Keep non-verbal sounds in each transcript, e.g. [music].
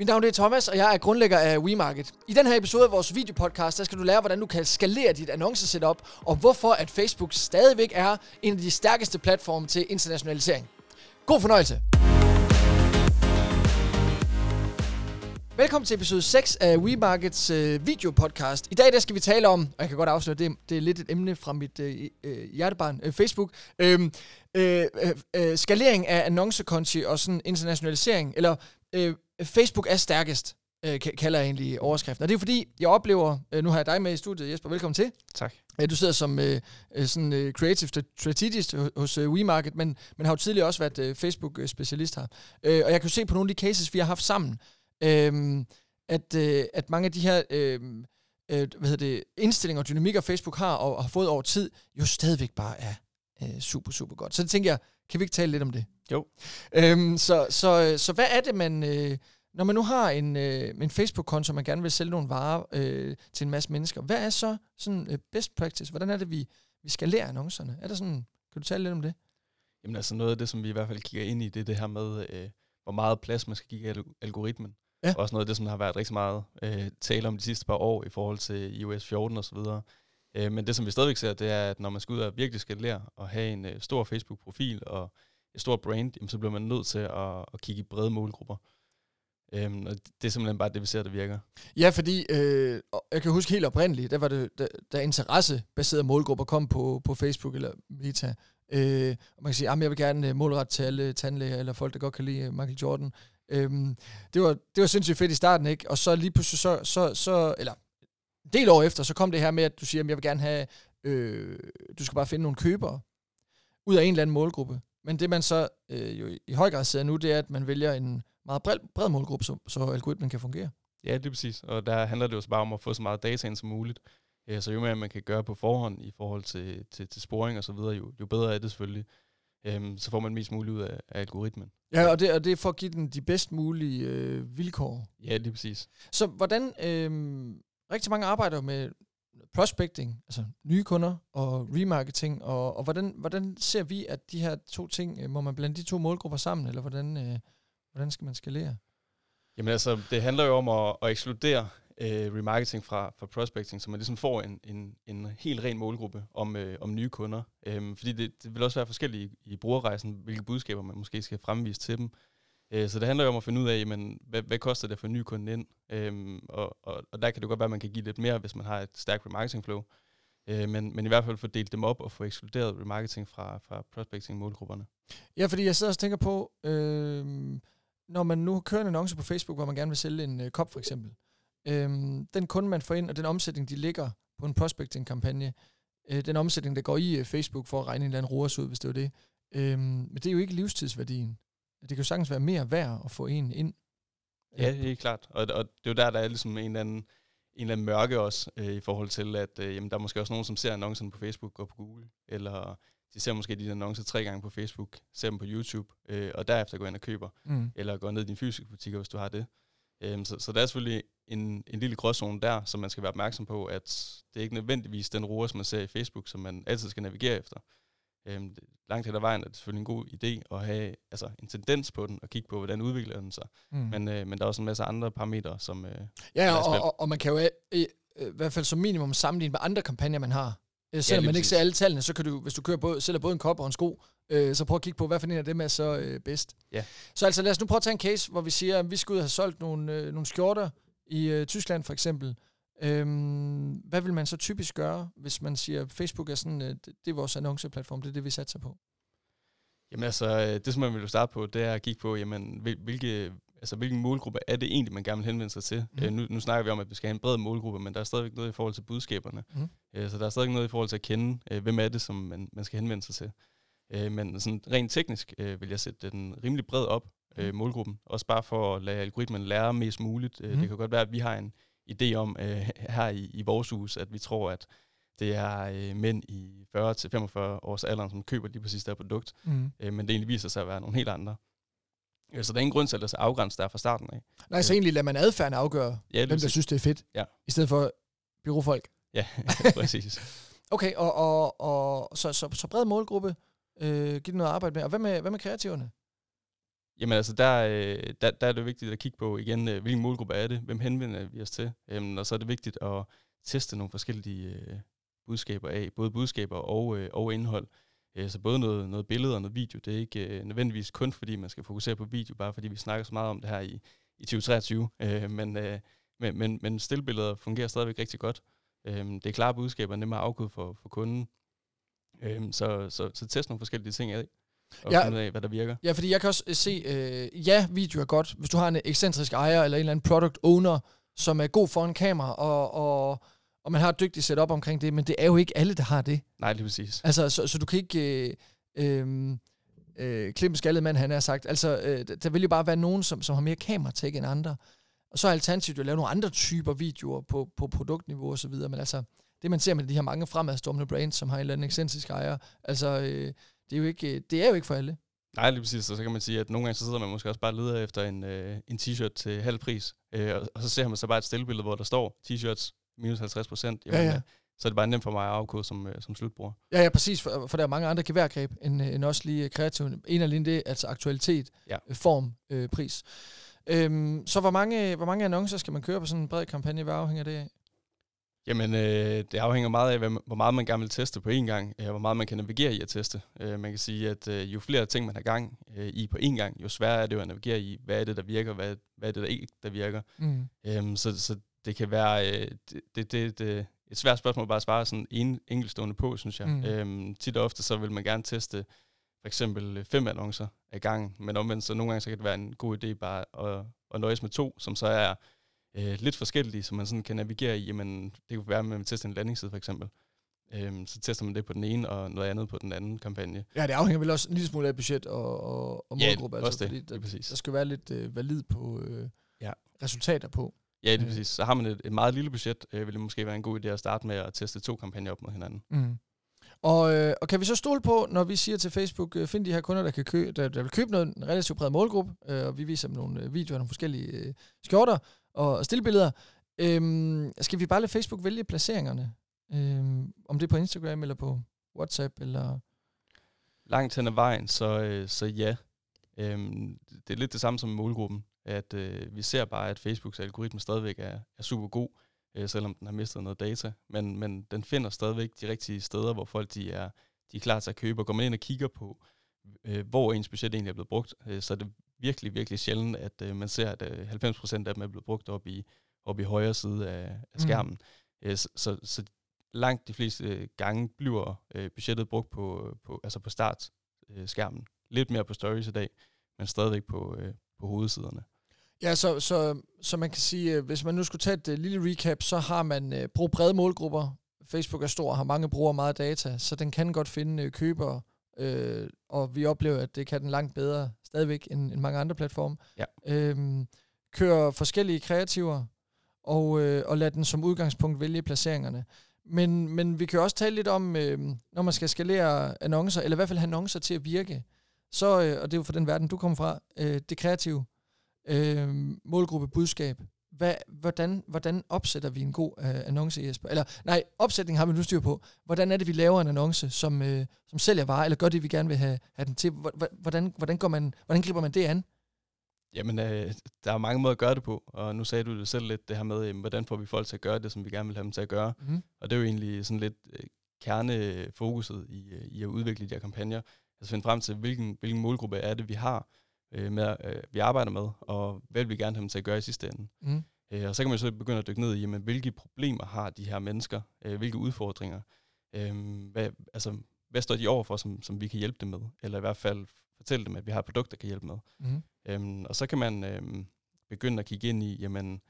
Mit navn er Thomas, og jeg er grundlægger af WeMarket. I den her episode af vores videopodcast, der skal du lære, hvordan du kan skalere dit annoncesetup, og hvorfor at Facebook stadigvæk er en af de stærkeste platforme til internationalisering. God fornøjelse! Velkommen til episode 6 af WeMarkets øh, videopodcast. I dag der skal vi tale om, og jeg kan godt afsløre, det, det er lidt et emne fra mit øh, øh, hjertebarn, øh, Facebook, øhm, øh, øh, øh, skalering af annoncekonti og sådan internationalisering, eller øh, Facebook er stærkest, øh, kalder jeg egentlig overskriften. Og det er fordi, jeg oplever, øh, nu har jeg dig med i studiet, Jesper, velkommen til. Tak. Øh, du sidder som øh, øh sådan øh, creative strategist hos øh, WeMarket, men, men har jo tidligere også været øh, Facebook-specialist her. Øh, og jeg kan jo se på nogle af de cases, vi har haft sammen, øh, at, øh, at mange af de her øh, øh, hvad hedder det, indstillinger og dynamikker, Facebook har og har fået over tid, jo stadigvæk bare er øh, super, super godt. Så tænker jeg, kan vi ikke tale lidt om det? Jo. Øhm, så, så, så hvad er det, man... Øh, når man nu har en, øh, en Facebook-konto, og man gerne vil sælge nogle varer øh, til en masse mennesker, hvad er så sådan øh, best practice? Hvordan er det, vi, vi skal lære annoncerne? Er der sådan, kan du tale lidt om det? Jamen altså noget af det, som vi i hvert fald kigger ind i, det er det her med, øh, hvor meget plads man skal give algoritmen. Ja. Også noget af det, som har været rigtig meget øh, tale om de sidste par år i forhold til iOS 14 og så videre. Øh, men det, som vi stadigvæk ser, det er, at når man skal ud og virkelig skalere og have en øh, stor Facebook-profil og et stort brand, jamen, så bliver man nødt til at, at kigge i brede målgrupper. Øhm, og det er simpelthen bare det, vi ser, der virker. Ja, fordi øh, jeg kan huske helt oprindeligt, der var det, da, da interessebaserede målgrupper kom på, på Facebook eller Meta. Øh, og man kan sige, at jeg vil gerne øh, målrette til alle tandlæger eller folk, der godt kan lide øh, Michael Jordan. Øhm, det, var, det var sindssygt fedt i starten, ikke? Og så lige pludselig, så, så, så eller en del år efter, så kom det her med, at du siger, at jeg vil gerne have, øh, du skal bare finde nogle købere ud af en eller anden målgruppe. Men det man så øh, jo i høj grad ser nu, det er, at man vælger en meget bred, bred målgruppe, så, så algoritmen kan fungere. Ja, det er præcis. Og der handler det jo bare om at få så meget data ind som muligt. Så jo mere man kan gøre på forhånd i forhold til, til, til sporing og så videre, jo, jo bedre er det selvfølgelig. Øhm, så får man mest muligt ud af, af algoritmen. Ja, og det, og det er for at give den de bedst mulige øh, vilkår. Ja, det er præcis. Så hvordan, øh, rigtig mange arbejder med prospecting, altså nye kunder, og remarketing, og, og hvordan, hvordan ser vi, at de her to ting, øh, må man blande de to målgrupper sammen, eller hvordan, øh, hvordan skal man skalere? Jamen altså, det handler jo om at, at ekskludere øh, remarketing fra, fra prospecting, så man ligesom får en, en, en helt ren målgruppe om, øh, om nye kunder. Øhm, fordi det, det vil også være forskelligt i, i brugerrejsen, hvilke budskaber man måske skal fremvise til dem. Øh, så det handler jo om at finde ud af, jamen, hvad, hvad koster det for en ny kunde ind? Øhm, og, og, og der kan det godt være, at man kan give lidt mere, hvis man har et stærkt remarketing flow. Øh, men, men i hvert fald få delt dem op og få ekskluderet remarketing fra, fra prospecting-målgrupperne. Ja, fordi jeg sidder og tænker på, øh, når man nu kører en annonce på Facebook, hvor man gerne vil sælge en øh, kop for eksempel, øh, den kunde, man får ind, og den omsætning, de ligger på en prospecting-kampagne, øh, den omsætning, der går i øh, Facebook for at regne en eller anden ROAS ud, hvis det var det, øh, men det er jo ikke livstidsværdien. Det kan jo sagtens være mere værd at få en ind. Ja, er klart. Og, og det er jo der, der er ligesom en eller anden, en eller anden mørke også, øh, i forhold til, at øh, jamen, der er måske også nogen, som ser annoncerne på Facebook og på Google, eller de ser måske de annoncer tre gange på Facebook, ser dem på YouTube, øh, og derefter går ind og køber, mm. eller går ned i din fysiske butikker, hvis du har det. Øh, så, så der er selvfølgelig en, en lille gråzone der, som man skal være opmærksom på, at det er ikke nødvendigvis den ROAS, man ser i Facebook, som man altid skal navigere efter. Øhm, langt hen ad vejen er det selvfølgelig en god idé at have altså, en tendens på den, og kigge på, hvordan udvikler den sig. Mm. Men, øh, men der er også en masse andre parametre, som... Øh, ja, og, og, og man kan jo i, i hvert fald som minimum sammenligne med andre kampagner, man har. Øh, selvom ja, man ikke ser alle tallene, så kan du, hvis du kører både, sælger både en kop og en sko, øh, så prøv at kigge på, hvad for en af dem er så øh, bedst. Ja. Så altså lad os nu prøve at tage en case, hvor vi siger, at vi skal ud og have solgt nogle, øh, nogle skjorter i øh, Tyskland for eksempel. Øhm, hvad vil man så typisk gøre, hvis man siger, at Facebook er sådan, øh, det er vores annonceplatform, det er det, vi satser på? Jamen altså, øh, det som man vil starte på, det er at kigge på, jamen, hvilke, altså, hvilken målgruppe er det egentlig, man gerne vil henvende sig til. Mm. Øh, nu, nu snakker vi om, at vi skal have en bred målgruppe, men der er stadigvæk noget i forhold til budskaberne. Mm. Øh, så der er stadig noget i forhold til at kende, øh, hvem er det, som man, man skal henvende sig til. Øh, men sådan rent teknisk øh, vil jeg sætte den rimelig bred op, øh, målgruppen. Også bare for at lade algoritmen lære mest muligt. Mm. Det kan godt være, at vi har en idé om øh, her i, i vores hus, at vi tror, at det er øh, mænd i 40-45 års alderen, som køber lige præcis det her produkt. Mm. Øh, men det egentlig viser sig at være nogle helt andre. Øh, så der er ingen grund til at lade sig afgrænse der fra starten af. Nej, så øh. egentlig lader man adfærden afgøre, ja, hvem der synes, det er fedt, ja. i stedet for byråfolk. Ja, [laughs] [laughs] præcis. okay, og, og, og så, så, så bred målgruppe, øh, giv det noget arbejde med. Og hvad med, hvad med kreativerne? Jamen altså, der, øh, der, der er det vigtigt at kigge på igen, øh, hvilken målgruppe er det, hvem henvender vi os til, øhm, og så er det vigtigt at teste nogle forskellige øh, budskaber af, både budskaber og, øh, og indhold. Øh, så både noget, noget billede og noget video, det er ikke øh, nødvendigvis kun fordi, man skal fokusere på video, bare fordi vi snakker så meget om det her i, i 2023, [laughs] øh, men, øh, men, men, men stillbilleder fungerer stadigvæk rigtig godt. Øh, det er klare budskaber, nemmere at for, for kunden. Øh, så, så, så test nogle forskellige ting af, og ja, finde ud af, hvad der virker. Ja, fordi jeg kan også se, øh, ja, video er godt, hvis du har en ekscentrisk ejer eller en eller anden product owner, som er god for en kamera, og, og, og man har et dygtigt setup omkring det, men det er jo ikke alle, der har det. Nej, er præcis. Altså, så, så du kan ikke... Øh, øh, øh, klippe skaldet mand, han har sagt. Altså, øh, der vil jo bare være nogen, som, som har mere kamera end andre. Og så er alternativet at lave nogle andre typer videoer på, på produktniveau og så videre. Men altså, det man ser med de her mange fremadstormende brands, som har en eller anden ekscentrisk ejer, altså, øh, det, er jo ikke, det er jo ikke for alle. Nej, lige præcis. Og så kan man sige, at nogle gange så sidder man måske også bare og leder efter en, øh, en t-shirt til halv pris. Øh, og, og så ser man så bare et stillbillede, hvor der står t-shirts minus 50 procent. Ja, ja. Øh, så er det bare nemt for mig at afkode som, øh, som slutbruger. Ja, ja, præcis, for, for der er mange andre geværgreb end, end også lige kreativ. En af det, altså aktualitet, ja. form, øh, pris. Øhm, så hvor mange, hvor mange annoncer skal man køre på sådan en bred kampagne? Hvad afhænger det af? Jamen, øh, det afhænger meget af, hvor meget man gerne vil teste på én gang, og hvor meget man kan navigere i at teste. Øh, man kan sige, at øh, jo flere ting man har gang øh, i på én gang, jo sværere er det jo at navigere i, hvad er det, der virker, hvad, hvad er det, der ikke der virker. Mm. Øh, så, så det kan være øh, det, det, det, et svært spørgsmål bare at svare sådan en enkeltstående på, synes jeg. Mm. Øhm, tit og ofte så vil man gerne teste for eksempel øh, fem annoncer ad gangen, men omvendt så nogle gange så kan det være en god idé bare at, at nøjes med to, som så er øh, lidt forskellige, så man sådan kan navigere i. Jamen, det kunne være, at man tester en landingsside for eksempel. Øhm, så tester man det på den ene, og noget andet på den anden kampagne. Ja, det afhænger vel også en lille smule af budget og, og, og målgruppe. Ja, altså, det, der, det præcis. Der skal være lidt øh, valid på øh, ja. resultater på. Ja, det er præcis. Så har man et, et meget lille budget, øh, vil det måske være en god idé at starte med at teste to kampagner op mod hinanden. Mm. Og, øh, og kan vi så stole på, når vi siger til Facebook, øh, find de her kunder, der, kan kø- der, der vil købe noget, en relativt bred målgruppe, øh, og vi viser dem nogle øh, videoer nogle forskellige øh, skjorter og, og stillbilleder. Øh, skal vi bare lade Facebook vælge placeringerne? Øh, om det er på Instagram eller på WhatsApp, eller... Langt hen ad vejen, så, øh, så ja. Øh, det er lidt det samme som målgruppen at øh, vi ser bare, at Facebooks algoritme stadigvæk er, er super god, øh, selvom den har mistet noget data, men, men den finder stadigvæk de rigtige steder, hvor folk de er, de er klar til at købe, og går man ind og kigger på, øh, hvor ens budget egentlig er blevet brugt, øh, så er det virkelig, virkelig sjældent, at øh, man ser, at øh, 90% af dem er blevet brugt op i, op i højre side af, af mm. skærmen. Mm. Øh, så, så, så langt de fleste øh, gange bliver øh, budgettet brugt på, på, altså på start øh, skærmen. Lidt mere på stories i dag, men stadigvæk på, øh, på hovedsiderne. Ja, så, så, så man kan sige, øh, hvis man nu skulle tage et uh, lille recap, så har man uh, brug brede målgrupper. Facebook er stor, har mange brugere meget data, så den kan godt finde uh, købere, uh, og vi oplever, at det kan den langt bedre stadigvæk end, end mange andre platforme. Ja. Uh, kører forskellige kreativer, og, uh, og lad den som udgangspunkt vælge placeringerne. Men, men vi kan også tale lidt om, uh, når man skal skalere annoncer, eller i hvert fald have annoncer til at virke, så, uh, og det er jo for den verden, du kommer fra, uh, det kreative, øh, målgruppe budskab. Hvad, hvordan, hvordan opsætter vi en god øh, annonce, Jesper? Eller nej, opsætning har vi nu styr på. Hvordan er det, vi laver en annonce, som, øh, som sælger varer, eller gør det, vi gerne vil have, have den til? Hvordan, hvordan, går man, hvordan griber man det an? Jamen, øh, der er mange måder at gøre det på, og nu sagde du det selv lidt, det her med, jamen, hvordan får vi folk til at gøre det, som vi gerne vil have dem til at gøre. Mm. Og det er jo egentlig sådan lidt øh, kernefokuset i, øh, i at udvikle de her kampagner. Altså finde frem til, hvilken, hvilken målgruppe er det, vi har, øh, med, øh, vi arbejder med, og hvad vil vi gerne have dem til at gøre i sidste ende. Mm. Øh, og så kan man så begynde at dykke ned i, jamen, hvilke problemer har de her mennesker, øh, hvilke udfordringer, øh, hvad, altså, hvad står de over for, som, som vi kan hjælpe dem med, eller i hvert fald fortælle dem, at vi har et produkt, der kan hjælpe med. Mm. Øh, og så kan man øh, begynde at kigge ind i, jamen,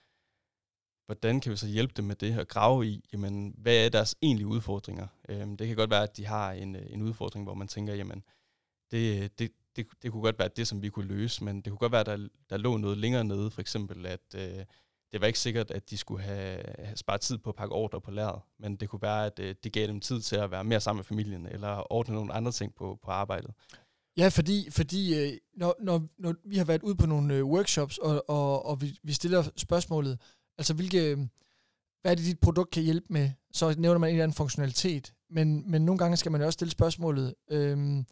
hvordan kan vi så hjælpe dem med det her grave i, jamen, hvad er deres egentlige udfordringer? Øh, det kan godt være, at de har en, øh, en udfordring, hvor man tænker, jamen, det, det, det, det kunne godt være det, som vi kunne løse, men det kunne godt være, at der, der lå noget længere nede, for eksempel, at øh, det var ikke sikkert, at de skulle have, have sparet tid på at pakke ordre på lærret, men det kunne være, at øh, det gav dem tid til at være mere sammen med familien, eller ordne nogle andre ting på, på arbejdet. Ja, fordi, fordi øh, når, når, når vi har været ude på nogle øh, workshops, og, og, og vi, vi stiller spørgsmålet, altså hvilke, øh, hvad er det, dit produkt kan hjælpe med, så nævner man en eller anden funktionalitet, men, men nogle gange skal man jo også stille spørgsmålet, øh,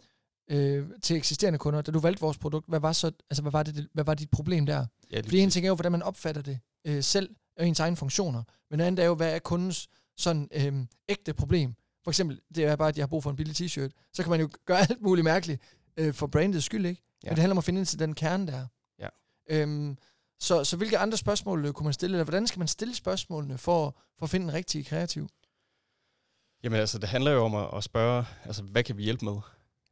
øh, til eksisterende kunder, da du valgte vores produkt, hvad var, så, altså, hvad var, det, hvad var dit problem der? Ja, Fordi en ting er jo, hvordan man opfatter det øh, selv, og ens egne funktioner. Men andet er jo, hvad er kundens sådan øh, ægte problem? For eksempel, det er bare, at jeg har brug for en billig t-shirt. Så kan man jo gøre alt muligt mærkeligt øh, for brandets skyld, ikke? Ja. Men det handler om at finde ind til den kerne der. Ja. Øhm, så, så hvilke andre spørgsmål øh, kunne man stille, eller hvordan skal man stille spørgsmålene for, for at finde en rigtig kreativ? Jamen altså, det handler jo om at, at spørge, altså, hvad kan vi hjælpe med?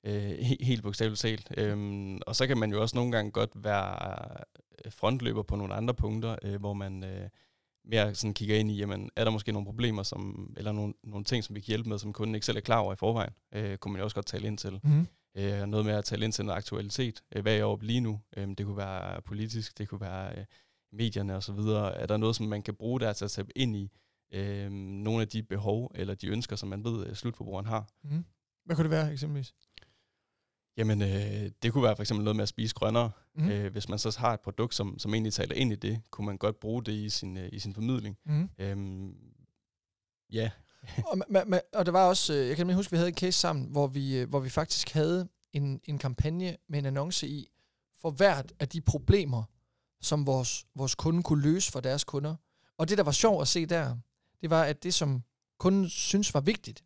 Øh, helt bogstaveligt talt. Øhm, og så kan man jo også nogle gange godt være øh, frontløber på nogle andre punkter, øh, hvor man øh, mere sådan kigger ind i, jamen, er der måske nogle problemer, som, eller nogle, nogle ting, som vi kan hjælpe med, som kunden ikke selv er klar over i forvejen, øh, kunne man jo også godt tale ind til. Mm. Øh, noget med at tale ind til noget aktualitet. Øh, hvad er op lige nu? Øh, det kunne være politisk, det kunne være øh, medierne osv. Er der noget, som man kan bruge der til at tage ind i øh, nogle af de behov eller de ønsker, som man ved, at slutforbrugeren har? Mm. Hvad kunne det være eksempelvis? Jamen, øh, det kunne være for eksempel noget med at spise grønnere. Mm. Øh, hvis man så har et produkt, som, som egentlig taler ind i det, kunne man godt bruge det i sin, øh, i sin formidling. Mm. Øhm, ja. og, ma, ma, og der var også, øh, jeg kan huske, vi havde en case sammen, hvor vi, øh, hvor vi faktisk havde en, en kampagne med en annonce i, for hvert af de problemer, som vores, vores kunde kunne løse for deres kunder. Og det, der var sjovt at se der, det var, at det, som kunden synes var vigtigt,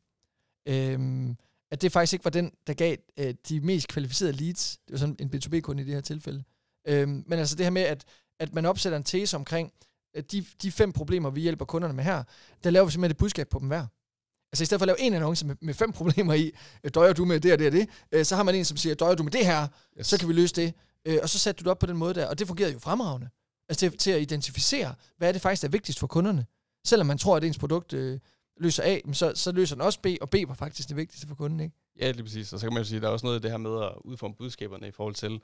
øhm, at det faktisk ikke var den, der gav øh, de mest kvalificerede leads. Det var sådan en B2B-kunde i det her tilfælde. Øhm, men altså det her med, at, at man opsætter en tese omkring, at de, de fem problemer, vi hjælper kunderne med her, der laver vi simpelthen et budskab på dem hver. Altså i stedet for at lave en annonce med, med fem [laughs] problemer i, øh, døjer du med det og det og det, øh, så har man en, som siger, døjer du med det her, yes. så kan vi løse det. Øh, og så satte du det op på den måde der, og det fungerede jo fremragende. Altså til, til at identificere, hvad er det faktisk, der er vigtigst for kunderne. Selvom man tror, at ens produkt øh, løser A, så, så løser den også B, og B var faktisk det vigtigste for kunden, ikke? Ja, lige præcis. Og så kan man jo sige, at der er også noget af det her med at udforme budskaberne i forhold til,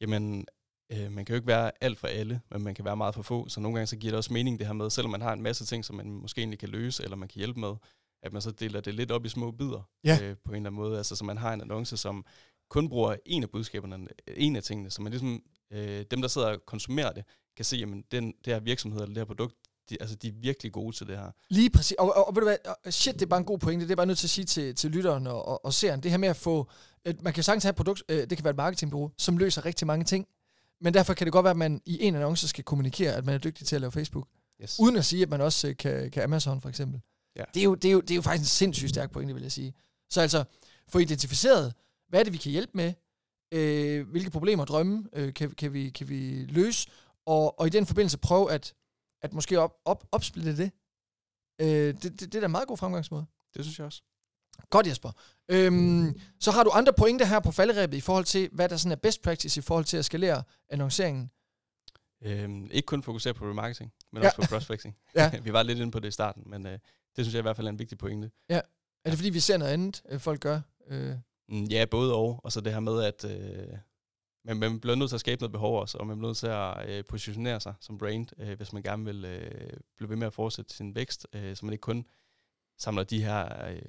jamen, øh, man kan jo ikke være alt for alle, men man kan være meget for få, så nogle gange så giver det også mening det her med, selvom man har en masse ting, som man måske egentlig kan løse, eller man kan hjælpe med, at man så deler det lidt op i små bidder ja. øh, på en eller anden måde. Altså, så man har en annonce, som kun bruger en af budskaberne, en af tingene, så man ligesom, øh, dem der sidder og konsumerer det, kan se, at den, det her virksomhed eller det her produkt, de, altså, de er virkelig gode til det her. Lige præcis. Og, og, og ved du hvad, shit, det er bare en god pointe. Det er bare nødt til at sige til, til lytteren og, og, og seeren. Det her med at få, at man kan sagtens have et produkt, øh, det kan være et marketingbureau, som løser rigtig mange ting. Men derfor kan det godt være, at man i en annonce skal kommunikere, at man er dygtig til at lave Facebook. Yes. Uden at sige, at man også øh, kan, kan Amazon for eksempel. Ja. Det, er jo, det, er jo, det er jo faktisk en sindssygt stærk pointe, vil jeg sige. Så altså, få identificeret, hvad er det, vi kan hjælpe med, øh, hvilke problemer og drømme øh, kan, kan, vi, kan vi løse, og, og i den forbindelse prøve at at måske op, op, opsplitte det. Øh, det, det. Det er da en meget god fremgangsmåde. Det synes jeg også. Godt, Jesper. Øhm, så har du andre pointer her på falderæbet i forhold til, hvad der sådan er best practice i forhold til at skalere annonceringen? Øhm, ikke kun fokusere på remarketing, men ja. også på prospecting. [laughs] ja. [laughs] vi var lidt inde på det i starten, men øh, det synes jeg i hvert fald er en vigtig pointe. Ja. Er det fordi, vi ser noget andet, øh, folk gør? Øh? Mm, ja, både og. Og så det her med, at øh, men man bliver nødt til at skabe noget behov også, og man bliver nødt til at øh, positionere sig som brand, øh, hvis man gerne vil øh, blive ved med at fortsætte sin vækst, øh, så man ikke kun samler de her øh,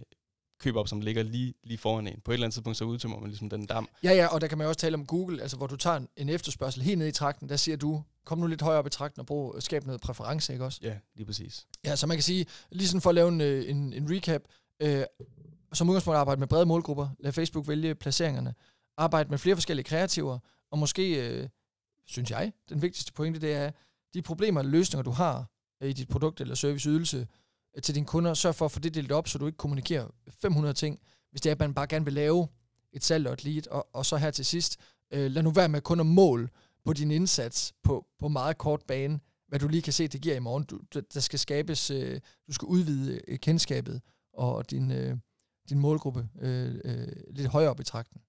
køb op, som ligger lige, lige foran en. På et eller andet tidspunkt, så udtømmer man ligesom den dam. Ja, ja, og der kan man også tale om Google, altså hvor du tager en, en efterspørgsel helt ned i trakten, der siger du, kom nu lidt højere op i trakten og brug, skab noget præference, ikke også? Ja, lige præcis. Ja, så man kan sige, lige sådan for at lave en, øh, en, en recap, øh, som udgangspunkt arbejde med brede målgrupper, lad Facebook vælge placeringerne, arbejde med flere forskellige kreativer, og måske, øh, synes jeg, den vigtigste pointe, det er, de problemer og løsninger, du har øh, i dit produkt eller serviceydelse øh, til dine kunder, sørg for at få det delt op, så du ikke kommunikerer 500 ting, hvis det er, at man bare gerne vil lave et salg og et lead. Og, og så her til sidst, øh, lad nu være med kun at mål på din indsats på, på meget kort bane, hvad du lige kan se, det giver i morgen. Du, der skal skabes, øh, du skal udvide øh, kendskabet og din, øh, din målgruppe øh, øh, lidt højere op i trakten.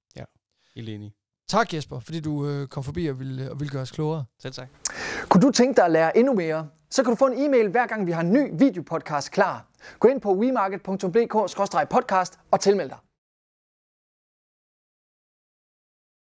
Helt enig. Tak Jesper, fordi du øh, kom forbi og ville, og ville gøre os klogere. Selv tak. Kunne du tænke dig at lære endnu mere, så kan du få en e-mail hver gang vi har en ny videopodcast klar. Gå ind på wemarket.dk-podcast og tilmeld dig.